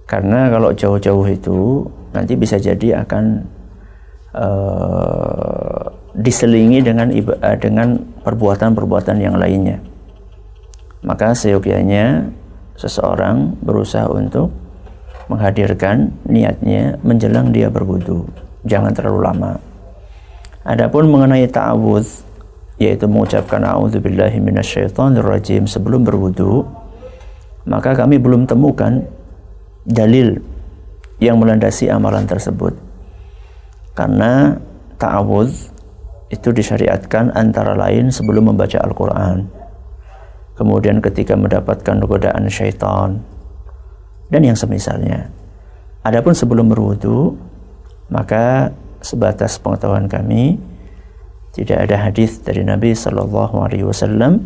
Karena kalau jauh-jauh itu nanti bisa jadi akan uh, diselingi dengan uh, dengan perbuatan-perbuatan yang lainnya. Maka seyogianya seseorang berusaha untuk menghadirkan niatnya menjelang dia berwudu. Jangan terlalu lama. Adapun mengenai ta'awudz yaitu mengucapkan a'udzubillahi minasyaitonirrajim sebelum berwudu maka kami belum temukan dalil yang melandasi amalan tersebut. Karena ta'awudz itu disyariatkan antara lain sebelum membaca Al-Quran. Kemudian ketika mendapatkan godaan syaitan. Dan yang semisalnya. Adapun sebelum berwudu maka sebatas pengetahuan kami tidak ada hadis dari Nabi Shallallahu Alaihi Wasallam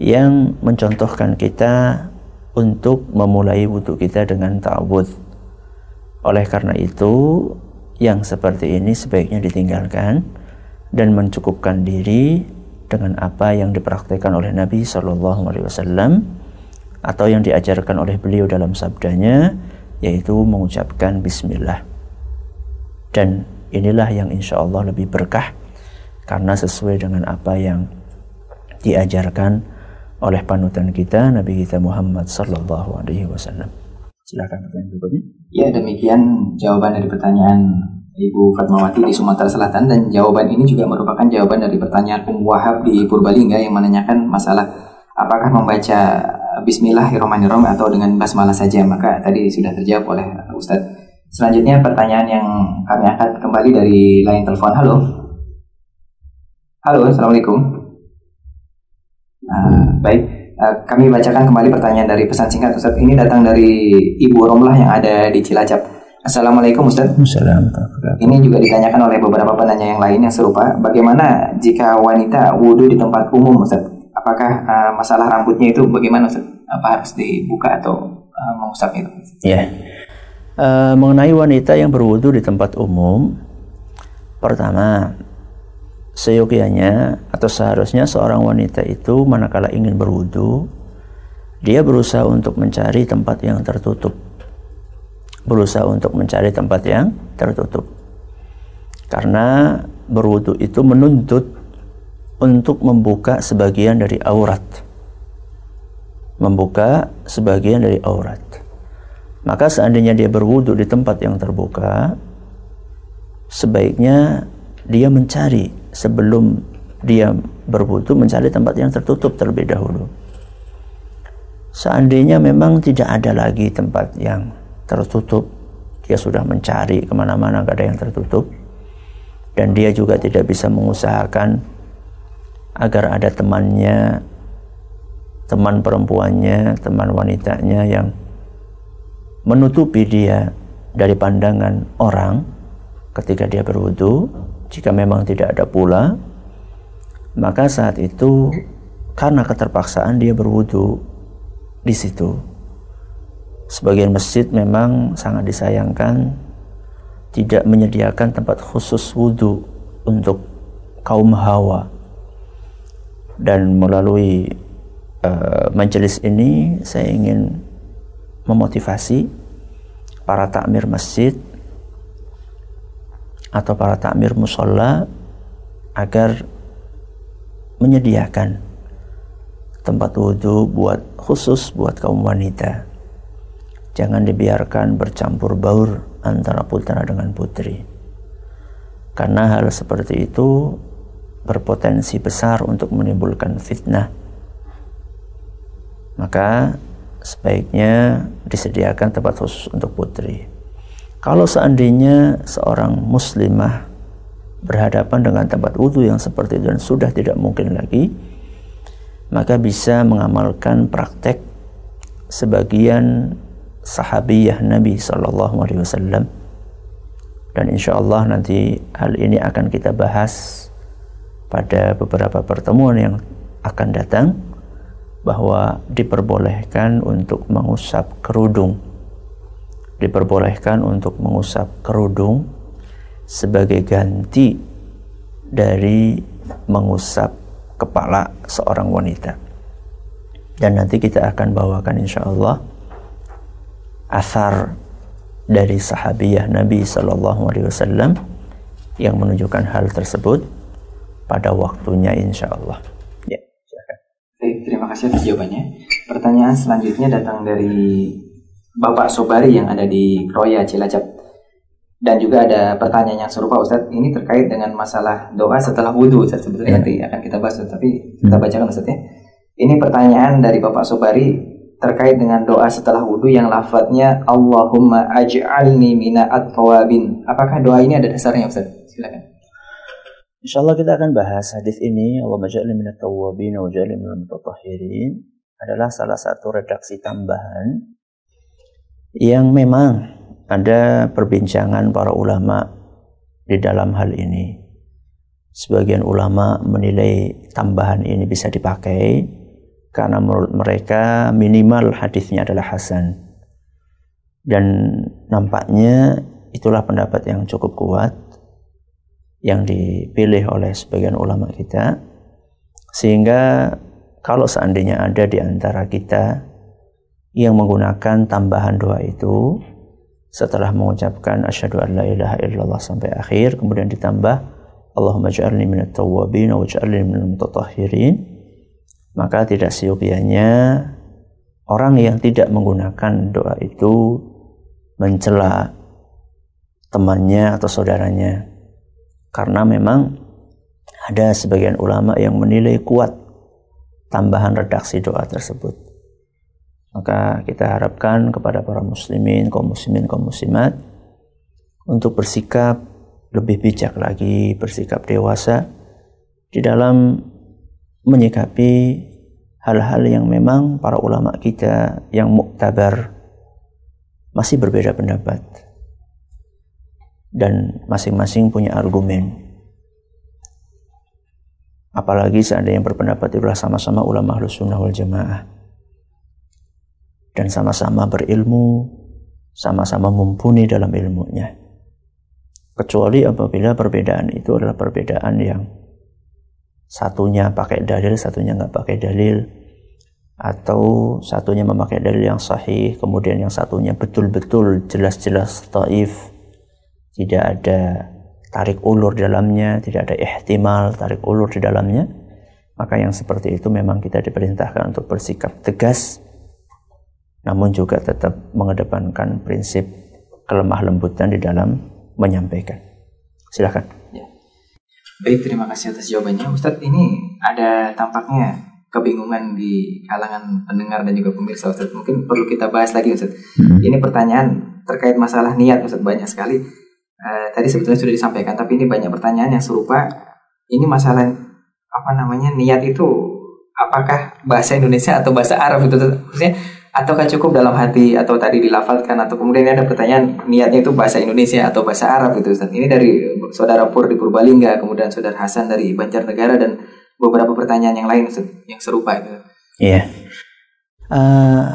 yang mencontohkan kita untuk memulai wudhu kita dengan ta'awud. Oleh karena itu, yang seperti ini sebaiknya ditinggalkan dan mencukupkan diri dengan apa yang dipraktikkan oleh Nabi Shallallahu Alaihi Wasallam atau yang diajarkan oleh beliau dalam sabdanya, yaitu mengucapkan Bismillah. Dan inilah yang insya Allah lebih berkah karena sesuai dengan apa yang diajarkan oleh panutan kita Nabi kita Muhammad sallallahu alaihi wasallam. Silakan pertanyaan berikutnya. Ya, demikian jawaban dari pertanyaan Ibu Fatmawati di Sumatera Selatan dan jawaban ini juga merupakan jawaban dari pertanyaan Um Wahab di Purbalingga yang menanyakan masalah apakah membaca Bismillahirrahmanirrahim atau dengan basmalah saja maka tadi sudah terjawab oleh Ustadz. Selanjutnya pertanyaan yang kami angkat kembali dari line telepon. Halo. Halo, Assalamualaikum. Nah, baik, uh, kami bacakan kembali pertanyaan dari pesan singkat Ustaz. Ini datang dari Ibu Romlah yang ada di Cilacap. Assalamualaikum Ustaz. Assalamualaikum. Ini juga ditanyakan oleh beberapa penanya yang lain yang serupa. Bagaimana jika wanita wudhu di tempat umum Ustaz? Apakah uh, masalah rambutnya itu bagaimana Ustaz? Apa harus dibuka atau uh, mengusap itu? Ya. Yeah. Uh, mengenai wanita yang berwudhu di tempat umum, pertama seyogianya atau seharusnya seorang wanita itu manakala ingin berwudu dia berusaha untuk mencari tempat yang tertutup. Berusaha untuk mencari tempat yang tertutup. Karena berwudu itu menuntut untuk membuka sebagian dari aurat. Membuka sebagian dari aurat. Maka seandainya dia berwudu di tempat yang terbuka sebaiknya dia mencari sebelum dia berwudu mencari tempat yang tertutup terlebih dahulu. Seandainya memang tidak ada lagi tempat yang tertutup, dia sudah mencari ke mana-mana gak ada yang tertutup, dan dia juga tidak bisa mengusahakan agar ada temannya, teman perempuannya, teman wanitanya yang menutupi dia dari pandangan orang ketika dia berwudu jika memang tidak ada pula, maka saat itu karena keterpaksaan dia berwudu di situ. Sebagian masjid memang sangat disayangkan tidak menyediakan tempat khusus wudhu untuk kaum hawa dan melalui uh, majelis ini saya ingin memotivasi para takmir masjid atau para takmir musola agar menyediakan tempat wudhu buat khusus buat kaum wanita jangan dibiarkan bercampur baur antara putra dengan putri. Karena hal seperti itu berpotensi besar untuk menimbulkan fitnah. Maka sebaiknya disediakan tempat khusus untuk putri. Kalau seandainya seorang muslimah berhadapan dengan tempat wudhu yang seperti itu dan sudah tidak mungkin lagi, maka bisa mengamalkan praktek sebagian sahabiyah Nabi Sallallahu Alaihi Wasallam. Dan insya Allah nanti hal ini akan kita bahas pada beberapa pertemuan yang akan datang bahwa diperbolehkan untuk mengusap kerudung diperbolehkan untuk mengusap kerudung sebagai ganti dari mengusap kepala seorang wanita dan nanti kita akan bawakan insya Allah asar dari sahabiyah Nabi Shallallahu Alaihi Wasallam yang menunjukkan hal tersebut pada waktunya insya Allah. Ya. Baik, terima kasih atas jawabannya. Pertanyaan selanjutnya datang dari Bapak Sobari yang ada di Kroya Cilacap. Dan juga ada pertanyaan yang serupa Ustadz, ini terkait dengan masalah doa setelah wudhu Ustadz. Sebetulnya ya. nanti akan kita bahas tapi kita bacakan Ustadz ya. Ini pertanyaan dari Bapak Sobari terkait dengan doa setelah wudhu yang lafadznya Allahumma aj'alni mina at-tawabin. Apakah doa ini ada dasarnya Ustaz? Silakan. Insya Allah kita akan bahas hadis ini Allahumma aj'alni minat tawabin wa ja'alni minal mutatahhirin adalah salah satu redaksi tambahan yang memang ada perbincangan para ulama di dalam hal ini. Sebagian ulama menilai tambahan ini bisa dipakai, karena menurut mereka minimal hadisnya adalah hasan dan nampaknya itulah pendapat yang cukup kuat yang dipilih oleh sebagian ulama kita sehingga kalau seandainya ada di antara kita yang menggunakan tambahan doa itu setelah mengucapkan asyhadu an la ilaha illallah sampai akhir kemudian ditambah Allahumma ja'alni minat tawwabin wa ja'alni minal mutatahhirin. Maka tidak siogianya orang yang tidak menggunakan doa itu mencela temannya atau saudaranya. Karena memang ada sebagian ulama yang menilai kuat tambahan redaksi doa tersebut maka kita harapkan kepada para muslimin, kaum muslimin, kaum muslimat untuk bersikap lebih bijak lagi, bersikap dewasa di dalam menyikapi hal-hal yang memang para ulama kita yang muktabar masih berbeda pendapat dan masing-masing punya argumen. Apalagi seandainya berpendapat itulah sama-sama ulama ahlus sunnah wal jamaah dan sama-sama berilmu sama-sama mumpuni dalam ilmunya. Kecuali apabila perbedaan itu adalah perbedaan yang satunya pakai dalil, satunya nggak pakai dalil, atau satunya memakai dalil yang sahih, kemudian yang satunya betul-betul jelas-jelas taif, tidak ada tarik ulur dalamnya, tidak ada ihtimal tarik ulur di dalamnya, maka yang seperti itu memang kita diperintahkan untuk bersikap tegas, namun juga tetap mengedepankan prinsip kelemah lembutan di dalam menyampaikan. Silakan. Baik, terima kasih atas jawabannya. Ustadz, ini ada tampaknya kebingungan di kalangan pendengar dan juga pemirsa Ustadz. Mungkin perlu kita bahas lagi Ustadz. Hmm. Ini pertanyaan terkait masalah niat Ustadz banyak sekali. Uh, tadi sebetulnya sudah disampaikan, tapi ini banyak pertanyaan yang serupa. Ini masalah apa namanya niat itu apakah bahasa Indonesia atau bahasa Arab itu maksudnya ataukah cukup dalam hati atau tadi dilafalkan atau kemudian ada pertanyaan niatnya itu bahasa Indonesia atau bahasa Arab gitu Ustaz. Ini dari saudara Pur di Purbalingga, kemudian saudara Hasan dari Banjarnegara dan beberapa pertanyaan yang lain Ustaz, yang serupa itu. Iya. Uh,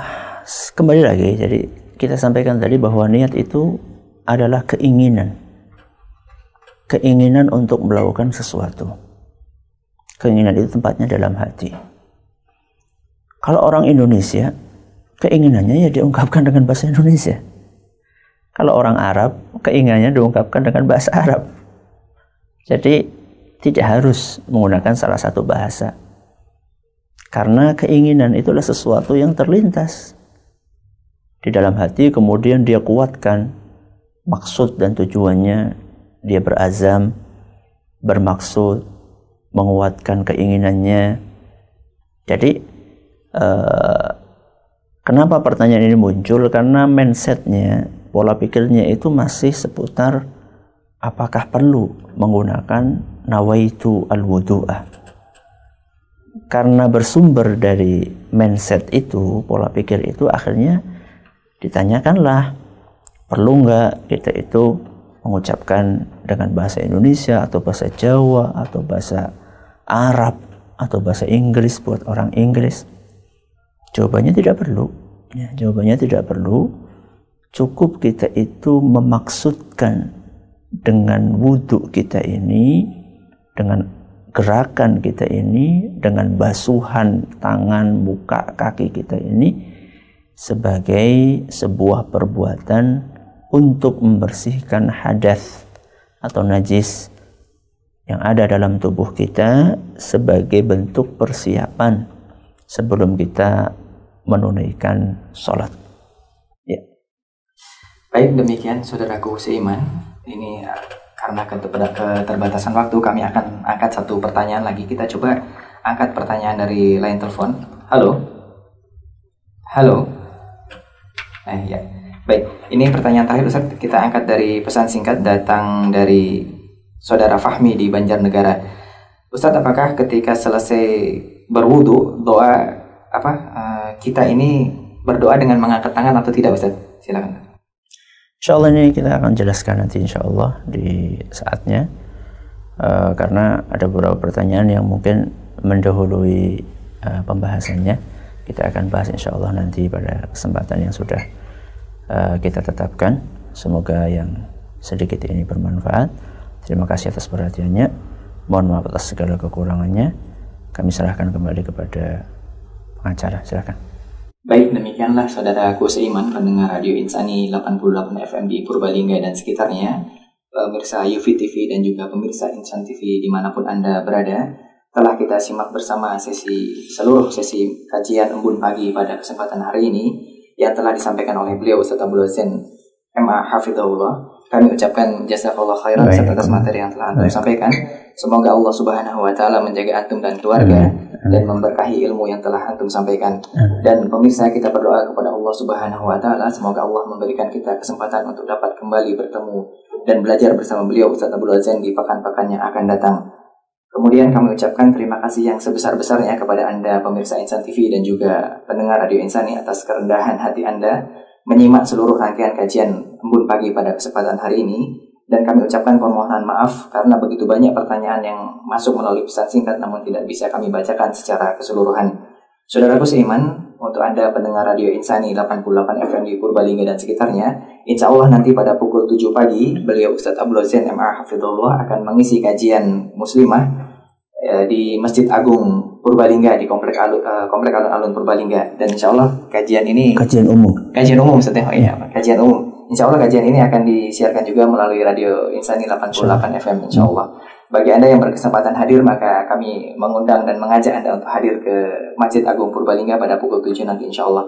kembali lagi jadi kita sampaikan tadi bahwa niat itu adalah keinginan keinginan untuk melakukan sesuatu. Keinginan itu tempatnya dalam hati. Kalau orang Indonesia, keinginannya ya diungkapkan dengan bahasa Indonesia. Kalau orang Arab, keinginannya diungkapkan dengan bahasa Arab. Jadi tidak harus menggunakan salah satu bahasa. Karena keinginan itulah sesuatu yang terlintas di dalam hati kemudian dia kuatkan maksud dan tujuannya dia berazam bermaksud menguatkan keinginannya jadi eh, kenapa pertanyaan ini muncul? Karena mindsetnya pola pikirnya itu masih seputar apakah perlu menggunakan nawaitu al-wudu'ah. Karena bersumber dari mindset itu pola pikir itu akhirnya ditanyakanlah perlu nggak kita itu mengucapkan dengan bahasa Indonesia atau bahasa Jawa atau bahasa Arab atau bahasa Inggris buat orang Inggris? Jawabannya tidak perlu ya, jawabannya tidak perlu. Cukup kita itu memaksudkan dengan wudhu kita ini dengan gerakan kita ini dengan basuhan tangan muka kaki kita ini sebagai sebuah perbuatan untuk membersihkan hadas atau najis yang ada dalam tubuh kita sebagai bentuk persiapan sebelum kita menunaikan sholat. Ya. Baik demikian saudaraku seiman, ini uh, karena keterbatasan waktu kami akan angkat satu pertanyaan lagi. Kita coba angkat pertanyaan dari line telepon. Halo. Halo. Eh, ya. Baik, ini pertanyaan terakhir Ustaz. Kita angkat dari pesan singkat datang dari Saudara Fahmi di Banjarnegara. Ustaz, apakah ketika selesai berwudu doa apa uh, kita ini berdoa dengan mengangkat tangan atau tidak Ustaz? Silakan. Insya Allah ini kita akan jelaskan nanti insya Allah di saatnya uh, karena ada beberapa pertanyaan yang mungkin mendahului uh, pembahasannya kita akan bahas insya Allah nanti pada kesempatan yang sudah uh, kita tetapkan. Semoga yang sedikit ini bermanfaat. Terima kasih atas perhatiannya. Mohon maaf atas segala kekurangannya. Kami serahkan kembali kepada pengacara. Silakan. Baik, demikianlah saudaraku seiman pendengar Radio Insani 88 FM di Purbalingga dan sekitarnya, pemirsa UV TV dan juga pemirsa Insan TV di mana pun Anda berada, telah kita simak bersama sesi seluruh sesi kajian embun pagi pada kesempatan hari ini yang telah disampaikan oleh beliau Ustaz Abdul Zain MA Hafidhullah. Kami ucapkan jazakallah khairan atas materi yang telah Anda sampaikan. Semoga Allah Subhanahu wa taala menjaga antum dan keluarga dan memberkahi ilmu yang telah antum sampaikan. Dan pemirsa kita berdoa kepada Allah Subhanahu wa taala semoga Allah memberikan kita kesempatan untuk dapat kembali bertemu dan belajar bersama beliau Ustaz Abdul Zain di pekan-pekan yang akan datang. Kemudian kami ucapkan terima kasih yang sebesar-besarnya kepada Anda pemirsa Insan TV dan juga pendengar Radio Insani atas kerendahan hati Anda menyimak seluruh rangkaian kajian Embun Pagi pada kesempatan hari ini dan kami ucapkan permohonan maaf karena begitu banyak pertanyaan yang masuk melalui pesan singkat namun tidak bisa kami bacakan secara keseluruhan. Saudaraku seiman, untuk Anda pendengar Radio Insani 88 FM di Purbalingga dan sekitarnya, insya Allah nanti pada pukul 7 pagi, beliau Ustadz Abdul Zain MA Hafidullah akan mengisi kajian muslimah eh, di Masjid Agung Purbalingga di Komplek uh, Komplek Alun-Alun Purbalingga. Dan insya Allah kajian ini kajian umum. Kajian umum Ustadz oh iya. Kajian umum insya Allah kajian ini akan disiarkan juga melalui Radio Insani 88 FM insya Allah bagi Anda yang berkesempatan hadir, maka kami mengundang dan mengajak Anda untuk hadir ke Masjid Agung Purbalingga pada pukul 7 nanti insya Allah.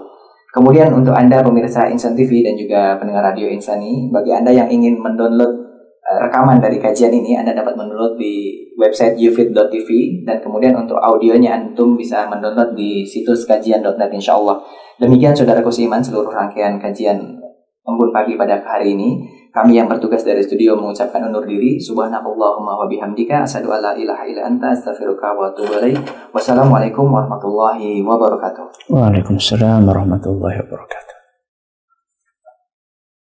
Kemudian untuk Anda pemirsa Insan TV dan juga pendengar Radio Insani, bagi Anda yang ingin mendownload uh, rekaman dari kajian ini, Anda dapat mendownload di website ufit.tv dan kemudian untuk audionya Antum bisa mendownload di situs kajian.net insya Allah. Demikian saudara Kusiman seluruh rangkaian kajian embun pagi pada hari ini. Kami yang bertugas dari studio mengucapkan undur diri. Subhanallahumma wa bihamdika asyhadu ilaha illa anta astaghfiruka wa ilaik. Wassalamualaikum warahmatullahi wabarakatuh. Waalaikumsalam warahmatullahi wabarakatuh.